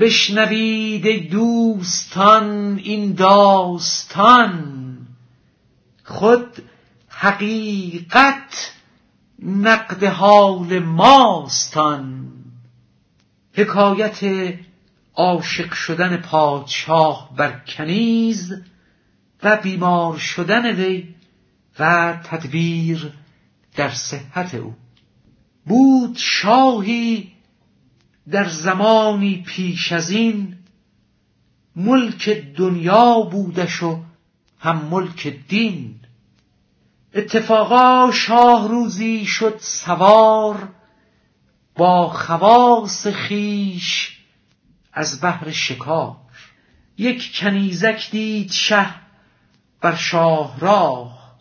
بشنوید دوستان این داستان. خود حقیقت نقد حال ماستان. حکایت عاشق شدن پادشاه بر کنیز و بیمار شدن وی و تدبیر در صحت او. بود شاهی در زمانی پیش از این ملک دنیا بودش و هم ملک دین. اتفاقا شاه روزی شد سوار با خواص خیش از بهر شکار. یک کنیزک دید شه بر شاهراه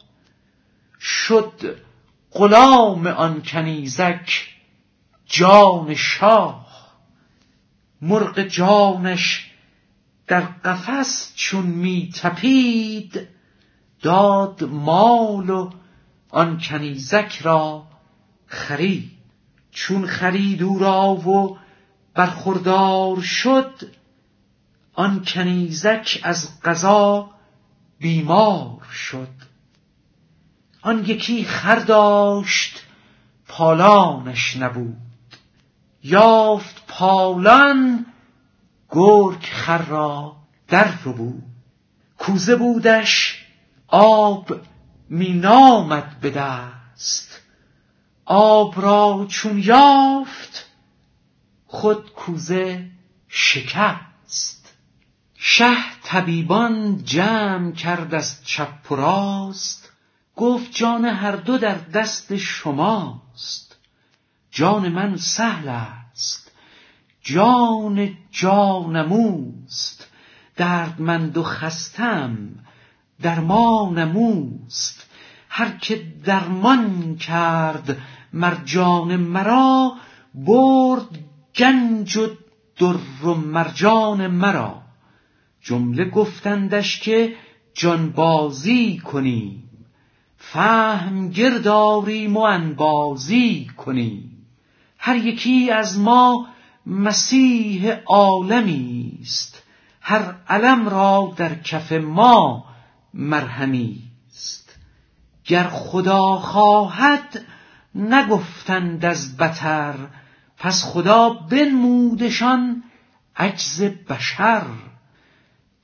شد غلام آن کنیزک جان شاه. مرغ جانش در قفس چون می تپید داد مال و آن کنیزک را خرید. چون خرید او را و برخوردار شد آن کنیزک از قضا بیمار شد. آن یکی خر داشت پالانش نبود. یافت پالان گرگ خر را در بود کوزه بودش آب می نامد به دست. آب را چون یافت خود کوزه شکست. شه طبیبان جمع کرد از چپ و راست گفت جان هر دو در دست شماست. جان من سهل است. جان جانموست دردمند و خستم درمانموست هر که درمان کرد مر جان مرا برد گنج و در و مرجان مرا. جمله گفتندش که جانبازی کنیم. فهم گرداریم و انبازی کنیم. هر یکی از ما مسیح عالمی است. هر علم را در کف ما مرهمی است. گر خدا خواهد نگفتند از بتر پس خدا بنمودشان عجز بشر.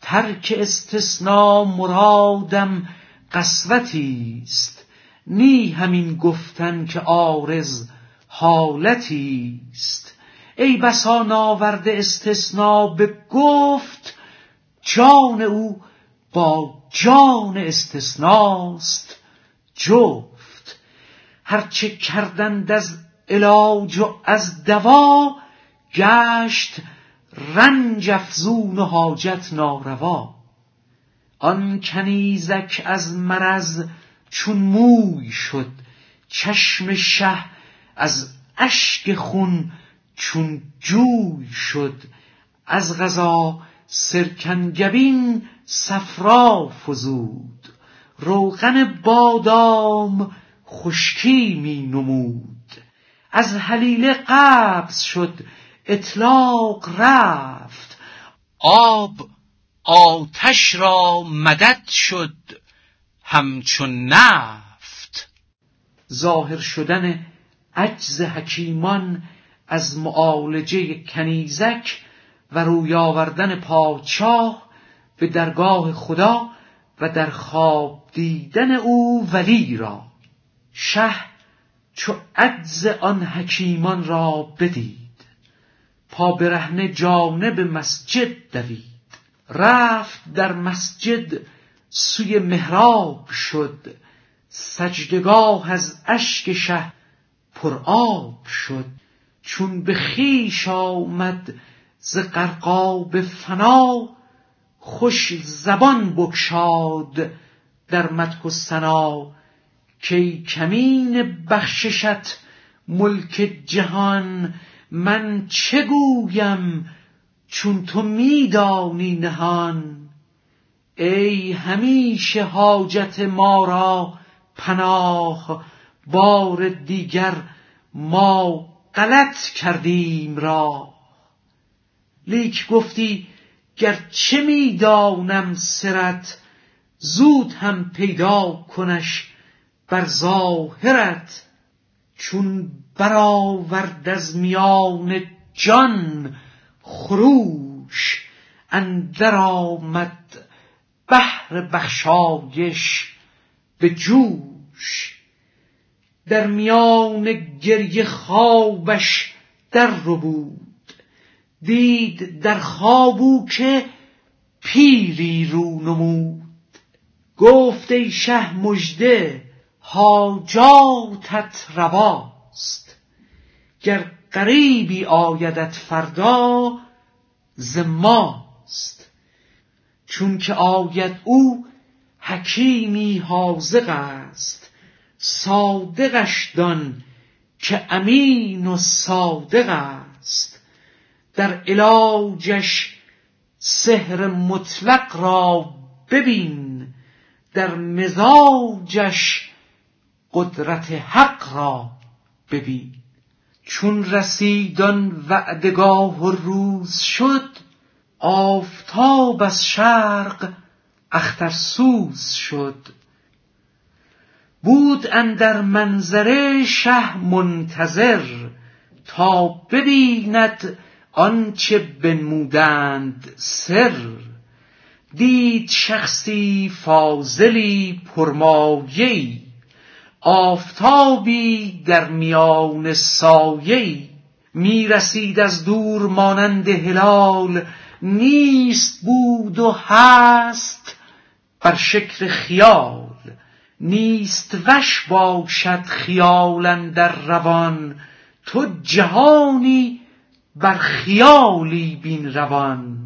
ترک استثنا مرادم قسوتی است. نی همین گفتن که عارض حالتی است ای بسا ناورده استثنا به گفت جان او با جان استثناست. جفت هرچه کردند از علاج و از دوا گشت رنج افزون و حاجت ناروا. آن کنیزک از مرض چون موی شد چشم شه از اشک خون چون جوی شد از غذا سرکنگبین صفرا فزود. روغن بادام خشکی می نمود. از حلیله قبض شد اطلاق رفت. آب آتش را مدد شد همچون نفت. ظاهر شدن عجز حکیمان از معالجه کنیزک و روی آوردن پادشاه به درگاه خدا و در خواب دیدن او ولی را. شه چو عجز آن حکیمان را بدید. پا برهنه جانب مسجد دوید. رفت در مسجد سوی محراب شد. سجدگاه از اشک شه پر آب شد. چون به خویش آمد ز غرقاب فنا خوش زبان بگشاد در مدح و ثنا. کای کمین بخششت ملک جهان من چه گویم چون تو می دانی نهان؟ ای همیشه حاجت ما را پناه بار دیگر ما غلط کردیم راه لیک گفتی گرچه می‌دانم سرت زود هم پیدا کنش بر ظاهرت. چون برآورد از میان جان خروش اندر آمد بحر بخشایش به جوش. در میان گریه خوابش در بود. دید در خوابو که پیری رو نمود. گفت ای شه مژده حاجاتت رواست. گر غریبی آیدت فردا ز ماست. چون که آید او حکیمی حاذق است. صادقش دان که امین و صادق است. در علاجش سحر مطلق را ببین در مزاجش قدرت حق را ببین. چون رسید آن وعدگاه و روز شد آفتاب از شرق اخترسوز شد. بود اندر منظره شه منتظر تا ببیند آنچه بنمودند سر. دید شخصی فاضلی پرمایه آفتابی در میان سایه می رسید از دور مانند هلال نیست بود و هست بر شکل خیال. نیست وش باشد خیال در روان تو جهانی بر خیالی بین روان.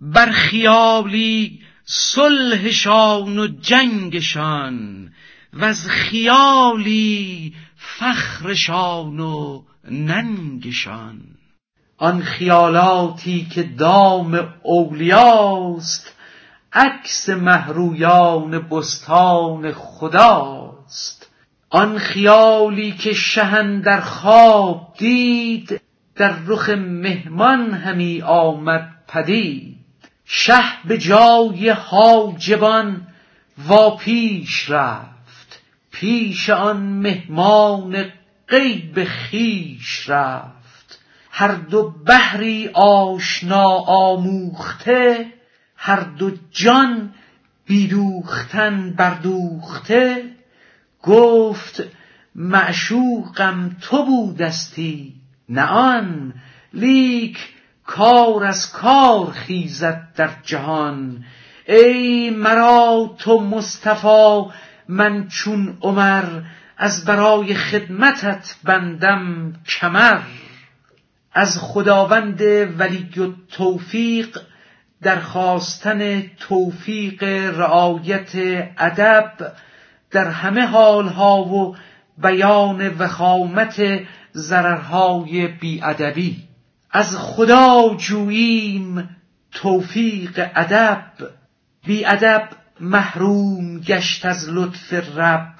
بر خیالی صلحشان و جنگشان و از خیالی فخرشان و ننگشان. آن خیالاتی که دام اولیاست عکس مهرویان بستان خداست. آن خیالی که شهن در خواب دید در رخ مهمان همی آمد پدید. شه به جای حاجبان وا پیش رفت. پیش آن مهمان غیب خویش رفت. هر دو بحری آشنا آموخته هر دو جان بیدوختن بردوخته گفت معشوقم تو بودستی نه آن لیک کار از کار خیزد در جهان. ای مرا تو مصطفی من چون عمر از برای خدمتت بندم کمر. از خداوند ولی توفیق در خواستن توفیق رعایت ادب در همه حالها و بیان وخامت ضررهای بیادبی. از خدا جوییم توفیق ادب. بیادب محروم گشت از لطف رب.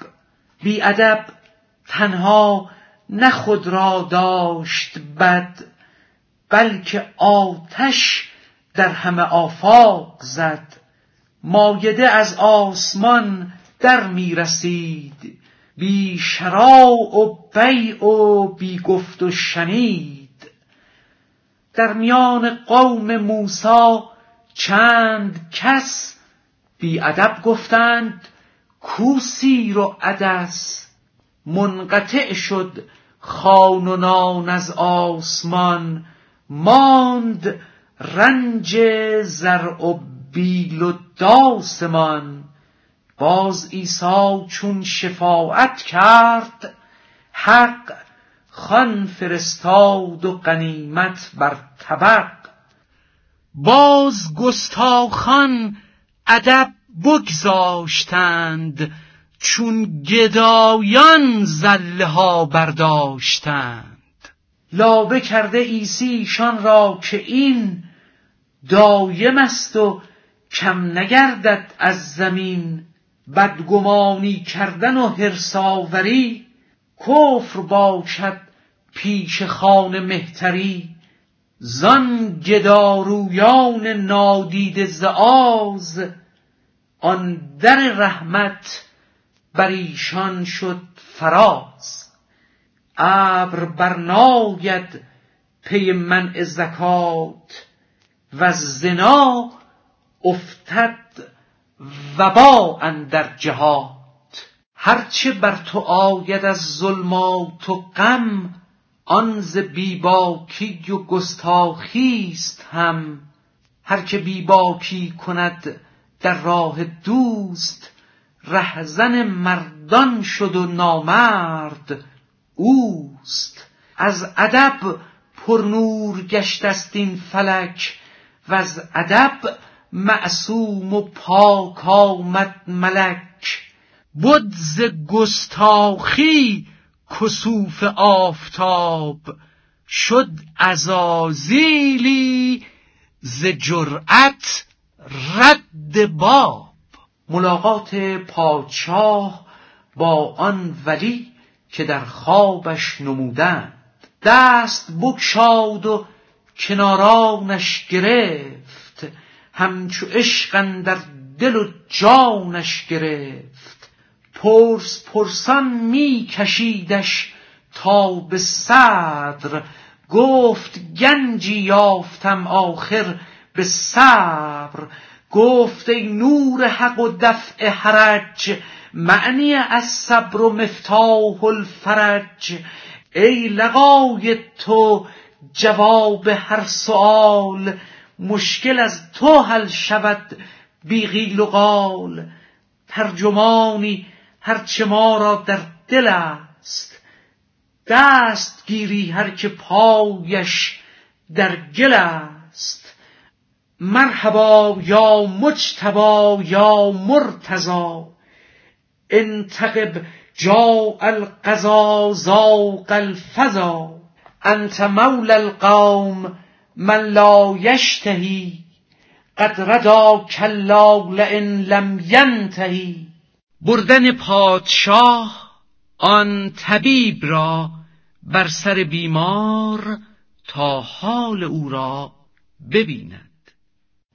بیادب تنها نه خود را داشت بد بلکه آتش در همه آفاق زد. مایده از آسمان در می رسید بی شراع و بیع و بی گفت و شنید. در میان قوم موسی چند کس بی ادب گفتند کو سیر و عدس. منقطع شد خان و نان از آسمان ماند رنج زرع و بیل و داسمان. باز عیسی چون شفاعت کرد حق خان فرستاد و غنیمت بر طبق. باز گستاخان ادب بگذاشتند چون گدایان زله ها برداشتند. لابه کرده عیسیشان را که این دایم است و کم نگردد از زمین بدگمانی کردن و هرساوری کفر باشد پیش خان مهتری زان گدارویان نادیده زعاز آن در رحمت بر ایشان شد فراز. ابر برناید پی منع زکات و زنا افتد وبا اندر جهات هرچه بر تو آید از ظلمات و غم آن ز بیباکی و گستاخیست هم. هر که بیباکی کند در راه دوست رهزن مردان شد و نامرد اوست. از ادب پرنور گشتست این فلک وز ادب معصوم و پاک آمد ملک. بد ز گستاخی کسوف آفتاب شد ازازیلی ز جرأت رد باب. ملاقات پادشاه با آن ولی که در خوابش نمودند. دست بگشاد و کنارانش گرفت همچو عشق در دل و جانش گرفت. پرس پرسان می کشیدش تا به صدر گفت گنجی یافتم آخر به صبر. گفت ای نور حق و دفع حرج معنی از صبر و مفتاح الفرج. ای لقای تو جواب هر سؤال مشکل از تو حل شود بی قیل و قال ترجمانی هرچه ما را در دل است. دست گیری هر که پایش در گل است. مرحبا یا مجتبا یا مرتضا. انتقب جاء القضا ذاق الفضا. انت مولى القوم من لا یشتهی قد ردا کلا لئن لم ینتهی بردن پادشاه آن طبیب را بر سر بیمار تا حال او را ببیند.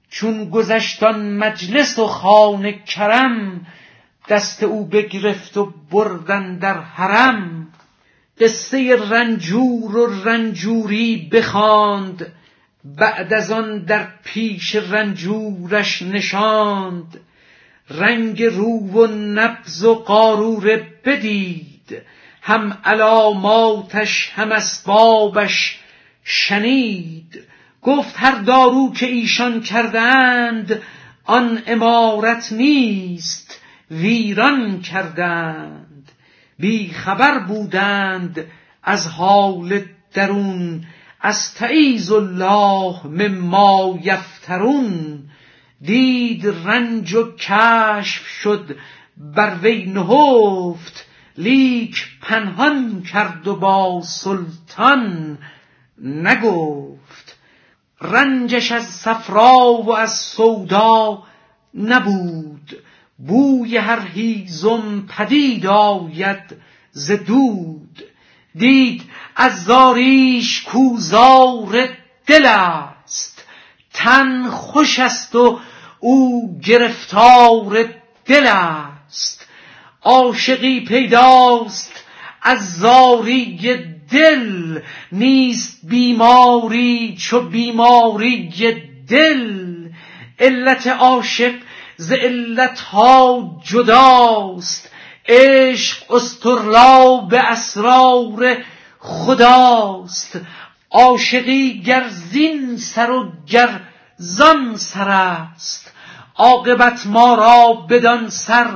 چون گذشتان مجلس و خانه کرم دست او بگرفت و بردن در حرم. قصه رنجور و رنجوری بخواند بعد از آن در پیش رنجورش نشاند. رنگ رو و نبز و قاروره بدید هم علاماتش هم اسبابش شنید. گفت هر دارو که ایشان کردند آن امارت نیست ویران کردند بی خبر بودند از حال درون از تعیز الله مما یفترون. دید رنج و کشف شد بر وی نهفت لیک پنهان کرد و با سلطان نگفت. رنجش از صفرا و از سودا نبود. بوی هر هیزم پدید آید ز دود. دید از زاریش کوزار دل است. تن خوش است و او گرفتار دل است. عاشقی پیداست از زاری دل. نیست بیماری چو بیماری دل. علت عاشق ز علتها جداست. عشق به اسرار خداست. عاشقی گر زین سر و گر زان سر است. عاقبت ما را بدان سر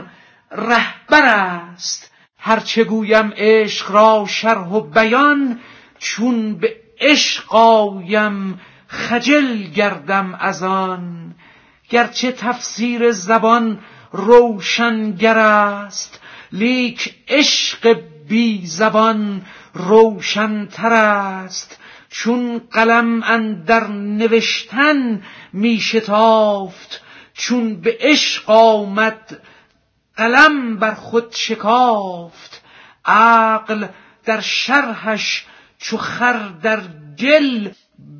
رهبر است. هرچه گویم عشق را شرح و بیان چون به عشق آیم خجل گردم از آن. گرچه تفسیر زبان روشنگر است لیک عشق بی زبان روشنتر است. چون قلم اندر نوشتن می شتافت چون به عشق آمد قلم بر خود شکافت. عقل در شرحش چو خر در گل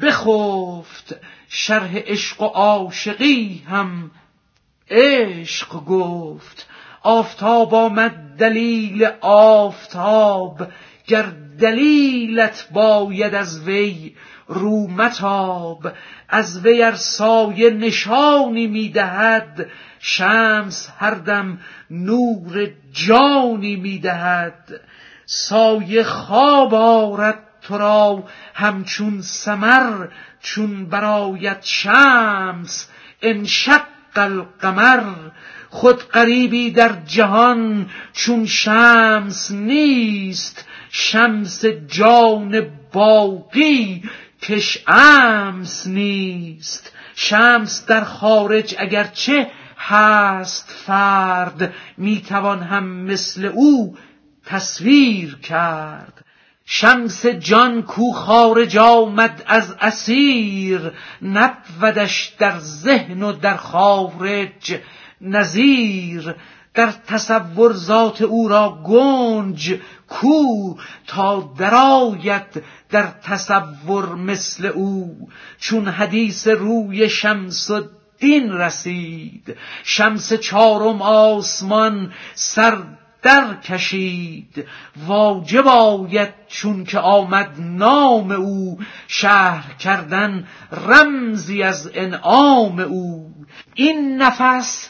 بخفت. شرح عشق و عاشقی هم عشق گفت. آفتاب آمد دلیل آفتاب گر دلیلت باید از وی رو متاب. از وی ار سایه نشانی می‌دهد شمس هر دم نور جانی می‌دهد سایه خواب آرد تو را همچون سمر چون برایت شمس انشق القمر. خود قریبی در جهان چون شمس نیست شمس جان باقی کش امس نیست. شمس در خارج اگرچه هست فرد می‌توان هم مثل او تصویر کرد. شمس جان کو خارج آمد از اسیر نبودش در ذهن و در خارج نظیر. در تصور ذات او را گنج کو تا درآید در تصور مثل او. چون حدیث روی شمس دین رسید شمس چارم آسمان سر در کشید. واجب آید چون که آمد نام او. شهر کردن رمزی از انعام او. این نفس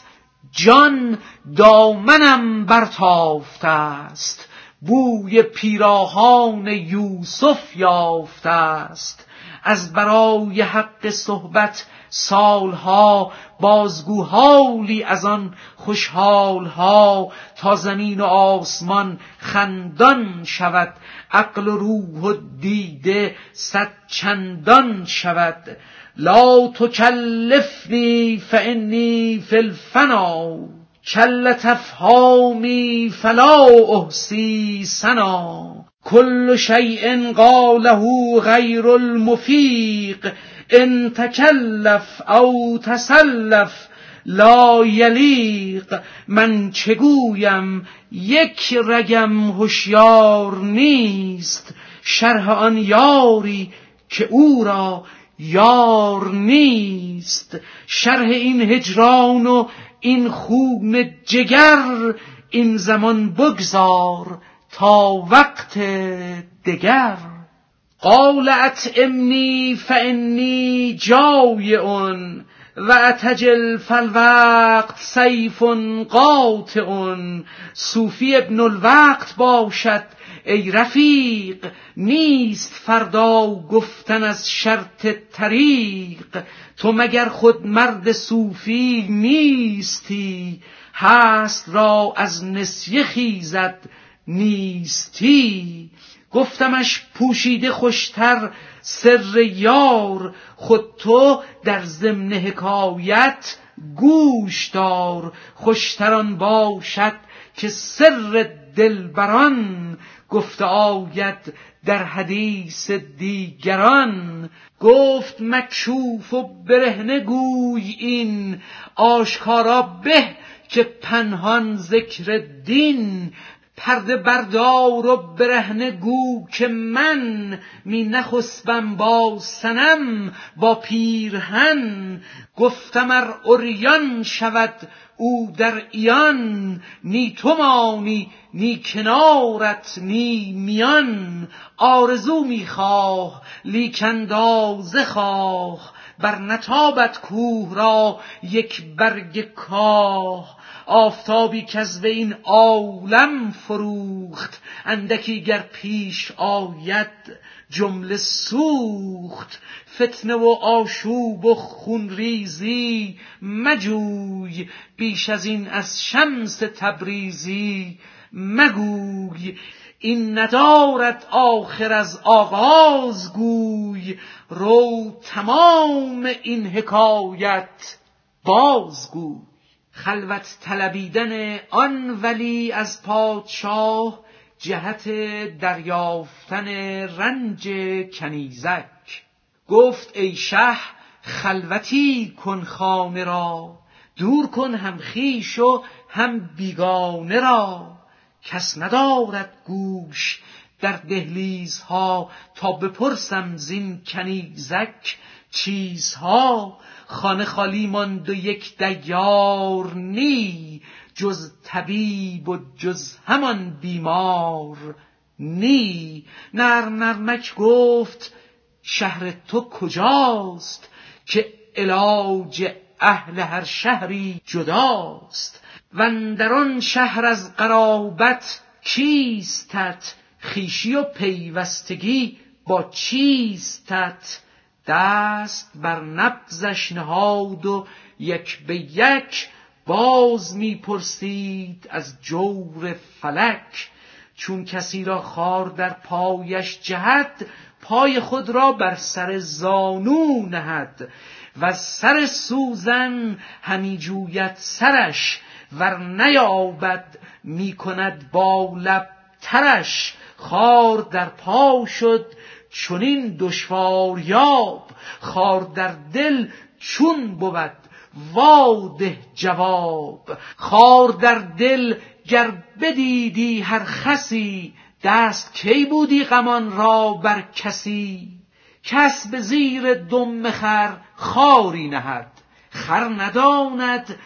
جان دامنم برتافته است. بوی پیراهان یوسف یافته است. از برای حق صحبت سالها بازگو حالی از آن خوشحالها تا زمین و آسمان خندان شود عقل و روح و دیده صد چندان شود. لا تکلفنی فانی فی الفنا کل تفهامی فلا احسی سنا کل شیء قاله غیر المفیق ان تکلف او تسلف لا یلیق من چگویم یک رگم هوشیار نیست شرح آن یاری که او را یار نیست. شرح این هجران و این خون جگر این زمان بگذار. تا وقت دگر. قال اطعمنی فانی جایع و اتجل فالوقت سیف قاطع صوفی ابن الوقت باشد ای رفیق نیست فردا گفتن از شرط طریق. تو مگر خود مرد صوفی نیستی؟ هست را از نسیه خیزد نیستی. گفتمش پوشیده خوشتر سر یار. خود تو در ضمن حکایت گوش دار. خوشتران باشد که سر دلبران. گفته آید در حدیث دیگران. گفت مکشوف و برهنه گوی این. آشکارا به که پنهان ذکر دین. پرده بردار و برهنه گو که من می نخسبم با سنم با پیرهن. گفتم ار اوریان شود او در ایان نی تو مانی نی کنارت نی میان. آرزو می‌خواه لیک اندازه خواه بر نتابت کوه را یک برگ کاه. آفتابی که از این عالم فروخت. اندکی گر پیش آید جمله سوخت. فتنه و آشوب و خونریزی مجوی. بیش از این از شمس تبریزی مگوی. این ندارد آخر از آغاز گوی. رو تمام این حکایت بازگوی. خلوت طلبیدن آن ولی از پادشاه جهت دریافتن رنج کنیزک. گفت ای شه خلوتی کن خانه را دور کن هم خیش و هم بیگانه را. کس ندارد گوش در دهلیزها تا بپرسم زین کنیزک. چیزها خانه خالی ماند و یک دیار نی جز طبیب و جز همان بیمار نی. نر نرمک گفت شهر تو کجاست که علاج اهل هر شهری جداست؟ و شهر از قرابت کیستت خیشی و پیوستگی با چیستت؟ دست بر نبزش نهاد و یک به یک باز می‌پرسید از جور فلک. چون کسی را خار در پایش جهد پای خود را بر سر زانو نهد. و سر سوزن همی جوید سرش. ور نیابد می کند با لب ترش. خار در پا شد چنین دشوار یاب خار در دل چون بود واده جواب. خار در دل گر بدیدی هر خسی دست کی بودی غمان را بر کسی؟ کس به زیر دم خر خاری نهد خر نداند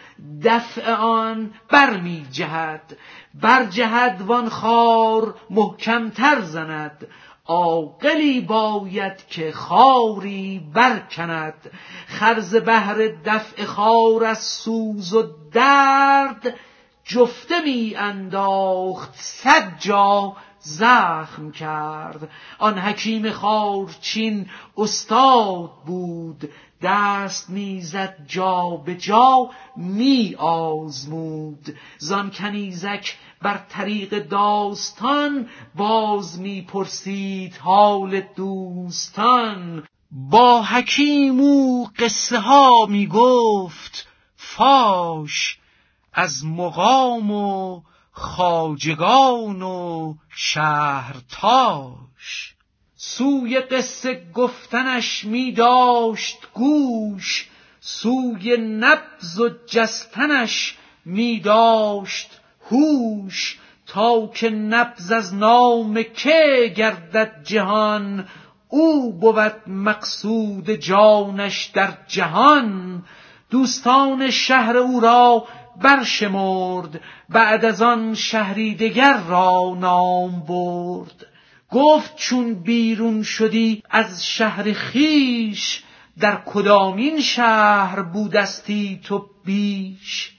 دفع آن بر می جهد. بر جهد وان خار محکمتر زند عاقلی باید که خاری برکند. خرز بهر دفع خار از سوز و درد جفته می انداخت صد جا زخم کرد. آن حکیم خارچین استاد بود دست می‌زد جا به جا می آزمود. زان کنیزک بر طریق داستان باز می پرسید حال دوستان. با حکیم او قصه ها می گفت فاش از مقام و خاجگان و شهرتاش سوی قصه گفتنش می داشت گوش سوی نبز و جستنش می داشت هوش تا که نبز از نام که گردد جهان او بود مقصود جانش در جهان. دوستان شهر او را برشمرد بعد از آن شهری دگر را نام برد. گفت چون بیرون شدی از شهر خیش در کدامین شهر بودستی تو بیش؟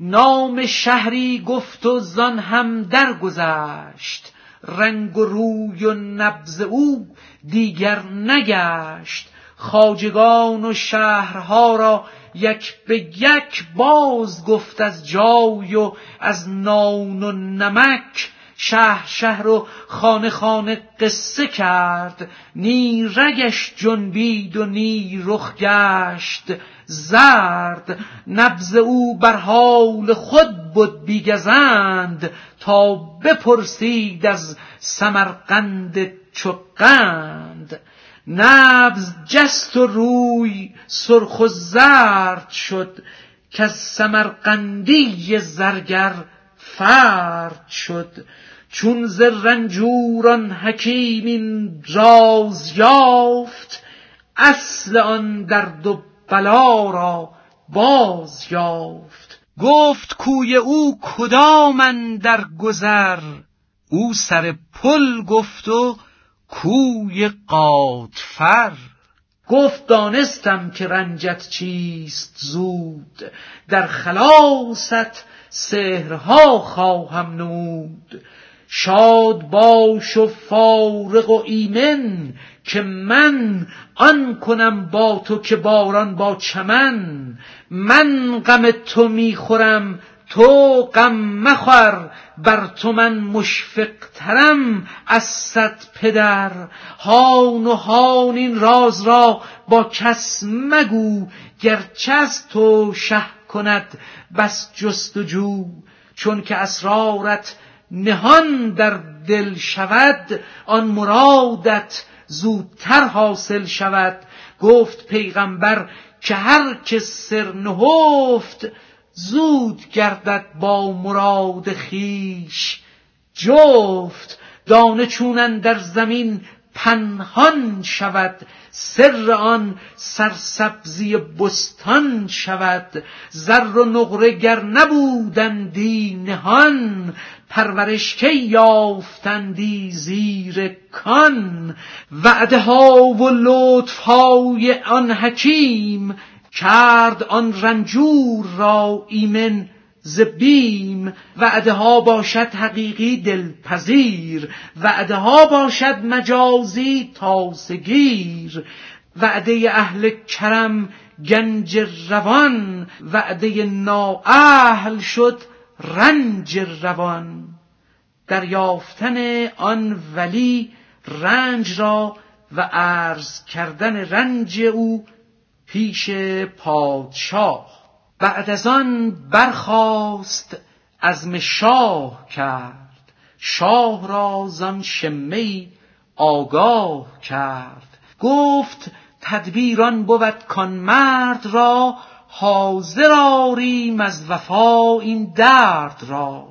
نام شهری گفت و زان هم درگذشت. رنگ و روی و نبز او دیگر نگشت. خاجگان و شهرها را یک به یک باز گفت از جای و از نان و نمک. شهر شهر و خانه خانه قصه کرد. نی رگش جنبید و نی رخ گشت. زرد نبز او بر حال خود بود بیگزند. تا بپرسید از سمرقند چقند نبز جست و روی سرخ و زرد شد. که از سمرقندی زرگر فرد شد. چون ز رنجوران حکیم این راز یافت اصل آن درد و بلا را باز یافت. گفت کوی او کدام در گذر؟ او سر پل گفت و کوی قاتفر گفت دانستم که رنجت چیست زود در خلاصت سهرها خواهم نمود. شاد باش و فارغ و ایمن که من آن کنم با تو که باران با چمن. من غم تو می‌خورم تو غم مخور بر تو من مشفق ترم از صد پدر. هان و هان این راز را با کس مگو گرچه از تو شه کند بس جستجو. چون که اسرارت نهان در دل شود آن مرادت زودتر حاصل شود. گفت پیغمبر که هر که سر نهفت زود گردد با مراد خیش جفت دانه چونن در زمین پنهان شود سر آن سرسبزی بستان شود. زر و نقره گر نبودندی نهان پرورش کی یافتندی زیر کان؟ وعده ها و لطف های آن حکیم کرد آن رنجور را ایمن ز بیم. وعده ها باشد حقیقی دلپذیر. وعده ها باشد مجازی تاسگیر وعده اهل کرم گنج روان. وعده نااهل شد رنج روان در یافتن آن ولی رنج را و عرض کردن رنج او پیش پادشاه. بعد از آن برخاست از شاه کرد. شاه را زان شمی آگاه کرد. گفت تدبیران بود کان مرد را حاضر آریم از وفا این درد را.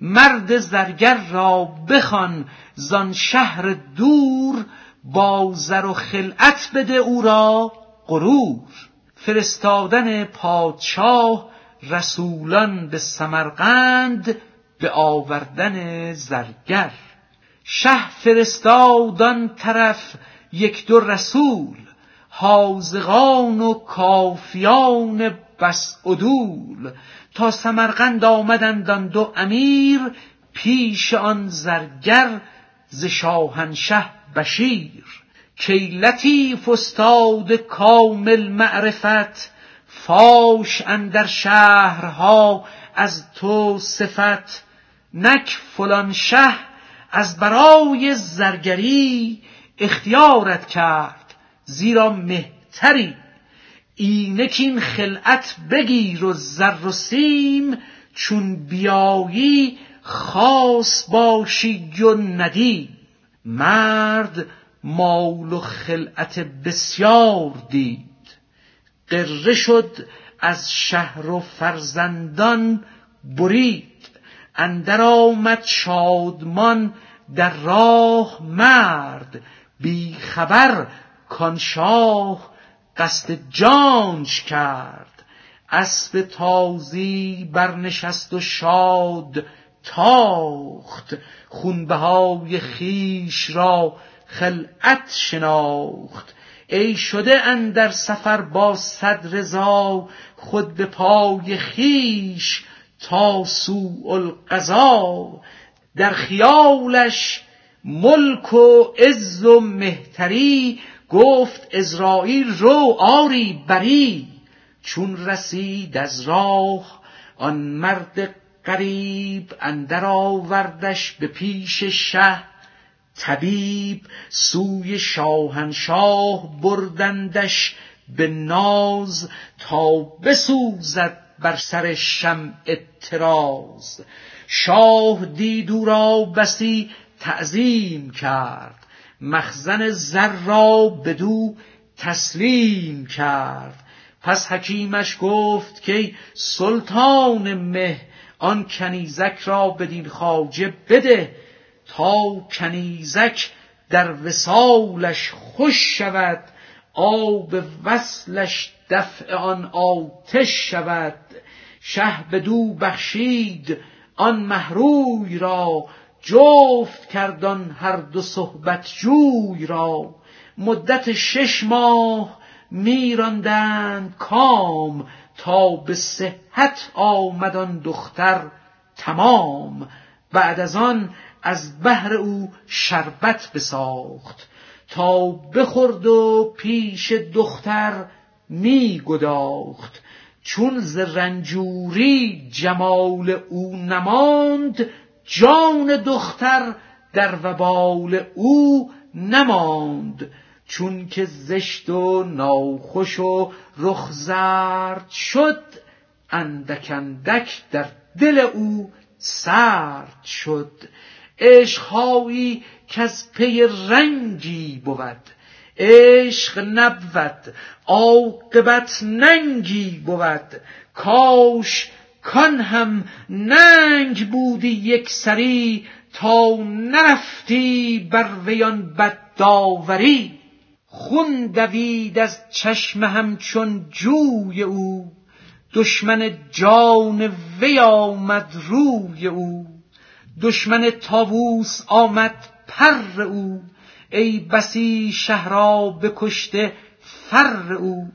مرد زرگر را بخوان زان شهر دور با زر و خلعت بده او را غرور. فرستادن پادشاه رسولان به سمرقند به آوردن زرگر. شه فرستادان طرف یک دو رسول. حاضقان و کافیان بس عدول تا سمرقند آمدند آن دو امیر پیش آن زرگر ز شاهنشه بشیر. کی لطیف استاد کامل معرفت فاش اندر شهرها از تو صفت. نک فلان شه از برای زرگری اختیارت کرد. زیرا مهتری. اینک این خلعت بگیر و زر و سیم چون بیایی خاص باشی و ندیم. مرد مال و خلعت بسیار دید. قره شد از شهر و فرزندان برید. اندر آمد شادمان در راه مرد. بی خبر کان شاه قصد جانش کرد. اسب تازی برنشست و شاد تاخت. خونبهای خیش را خلعت شناخت. ای شده اندر سفر با صد رضا خود به پای خیش تا سوء القضا در خیالش ملک و عز و مهتری گفت ازرائیل رو آری بری. چون رسید از راه آن مرد قریب اندر آوردش به پیش شه. طبیب سوی شاهنشاه بردندش به ناز تا بسوزد بر سر شم اعتراض شاه دید او را بسی تعظیم کرد. مخزن زر را بدو تسلیم کرد. پس حکیمش گفت که سلطان مه آن کنیزک را بدین خواجه بده تا کنیزک در وسالش خوش شود آب وصلش دفع آن آتش شود. شه بدو بخشید آن محروی را جفت کردان هر دو صحبت جوی را. مدت شش ماه میراندند کام تا به صحت آمد دختر تمام. بعد از آن از بهر او شربت بساخت. تا بخورد و پیش دختر می گداخت چون ز رنجوری جمال او نماند جان دختر در وبال او نماند چون که زشت و ناخوش و رخ زرد شد اندک اندک در دل او سرد شد. عشقهایی که از پی رنگی بود عشق نبود عاقبت ننگی بود. کاش کان هم ننگ بودی یک سری تا نرفتی بر ویان بد داوری خون دوید از چشم همچون جوی او دشمن جان وی آمد روی او. دشمن تاووس آمد پر او. ای بسی شهرا بکشته فر او.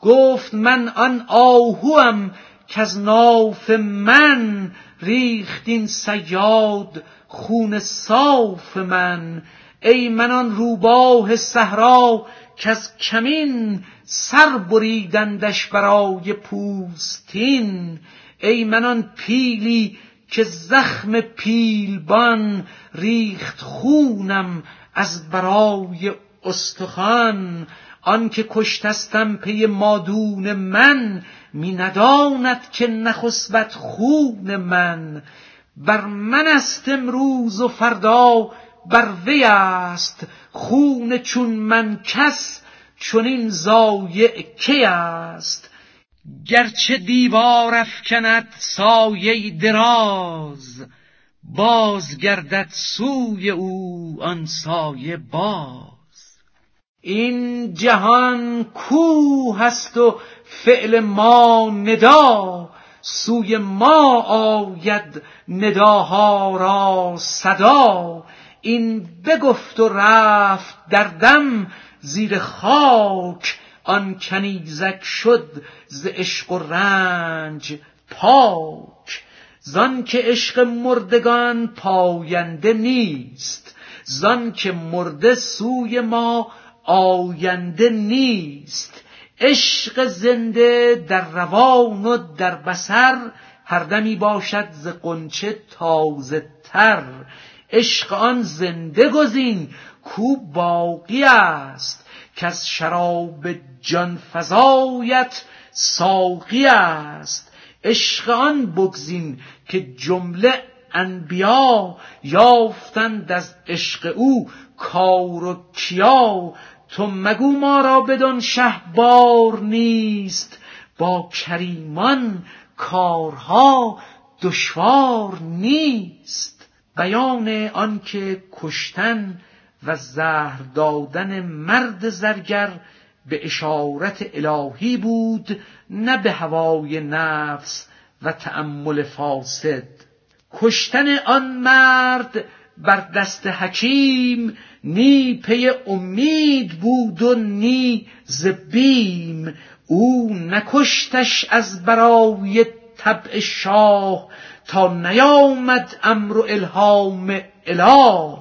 گفت من آن آهوم از ناف من ریختین سیاد خون صاف من. ای من آن روباه صحرا از کمین سر بریدندش برای پوستین. ای من آن پیلی که زخم پیلبان ریخت خونم از برای استخوان. آنکه کشتستم پی مادون من می نداند که نخسبت خون من. بر من است امروز و فردا بر وی است خون چون من کس چنین زایع کی است؟ گرچه دیوار افکند سایه دراز باز گردد سوی او آن سایه باز. این جهان کوه است و فعل ما ندا سوی ما آید نداها را صدا. این بگفت و رفت در دم زیر خاک آن کنیزک شد ز عشق و رنج پاک. زان که عشق مردگان پاینده نیست زان که مرده سوی ما آینده نیست. عشق زنده در روان و در بسر هر دمی باشد ز قنچه تازه تر. عشق آن زنده گزین کو باقی است. از شراب جان فزایت ساقی است. عشق آن بگزین که جمله انبیا یافتند از عشق او کار و کیا. تو مگو ما را بدان شه بار نیست با کریمان کارها دشوار نیست. بیان آنکه کشتن و زهر دادن مرد زرگر به اشارت الهی بود نه به هوای نفس و تأمل فاسد. کشتن آن مرد بر دست حکیم نی پی امید بود و نی ز بیم. او نکشتش از برای طبع شاه تا نیامد امر و الهام اله.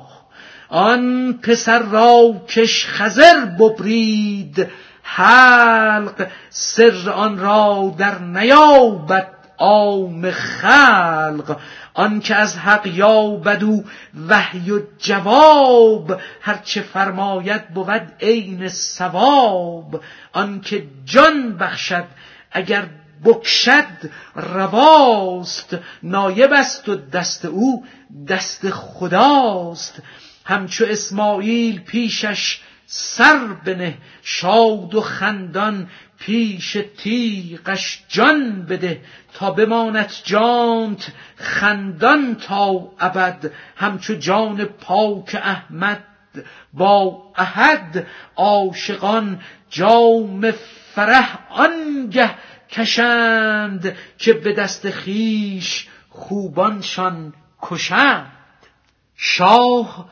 آن پسر را کش خزر ببرید. حلق سر آن را در نیابد عام خلق. آنکه از حق یابد او وحی و جواب هرچه فرماید بود عین ثواب. آنکه جان بخشد اگر بکشد رواست. نایب است و دست او دست خداست. همچو اسماعیل پیشش سر بنه شاد و خندان پیش تیغش جان بده تا بماند جانت خندان تا ابد. همچو جان پاک احمد با احد عاشقان جام فرح آنگه کشند که به دست خیش خوبانشان کشند. شاه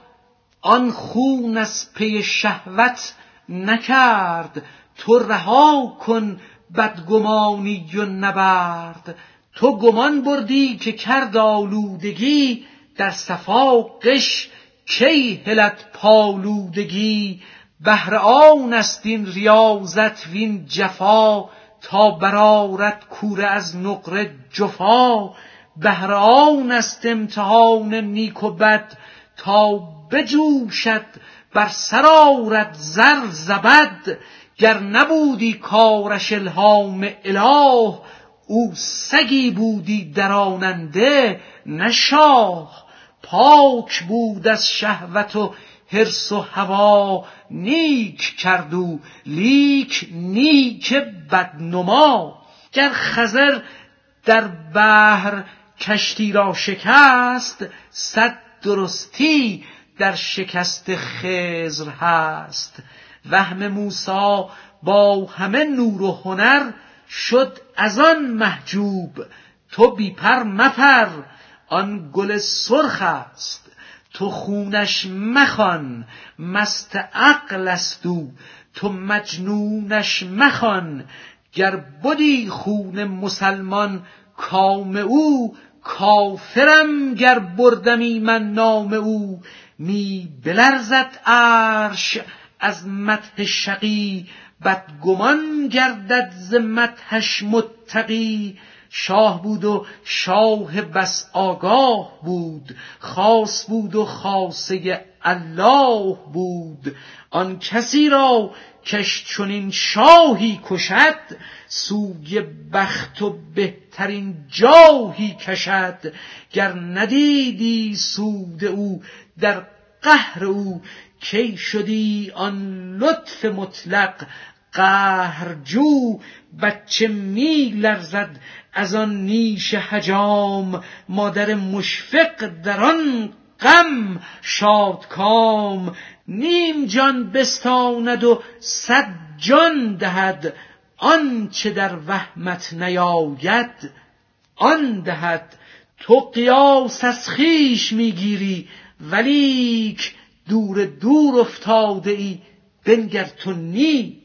آن خون از پی شهوت نکرد تو رها کن بدگمانی و نبرد. تو گمان بردی که کرد آلودگی در صفا قش کی هلت پالودگی. بهر آن است این ریاضت وین جفا تا برارت کوره از نقره جفا. بهر آن است امتحان نیک و بد تا بجوشد بر سرارت زر زبد. گر نبودی کارش الهام اله او سگی بودی دراننده نه شاه. پاک بود از شهوت و حرس و هوا نیک کردو لیک نیک بدنما. گر خزر در بحر کشتی را شکست صد درستی در شکست خزر هست. وهم موسا با همه نور و هنر شد از آن محجوب. تو بیپر مپر آن گل سرخ است. تو خونش مخوان مست عقل است او. تو مجنونش مخوان گر بدی خون مسلمان کام او کافرم گر بردمی من نام او. می بلرزد عرش از مدح شقی بدگمان گردد ز مدحش متقی. شاه بود و شاه بس آگاه بود خاص بود و خاصه الله بود. آن کسی را کش چنین شاهی کشد سوی بخت و بهترین جاهی کشد. گر ندیدی سود او در قهر او کی شدی آن لطف مطلق؟ قهرجو بچه می لرزد از آن نیش حجام. مادر مشفق در آن غم شادکام. نیم جان بستاند و صد جان دهد. آنچه در وهمت نیاید آن دهد. تو قیاس از خویش می‌گیری ولیک دور دور افتاده ای بنگر تو نی.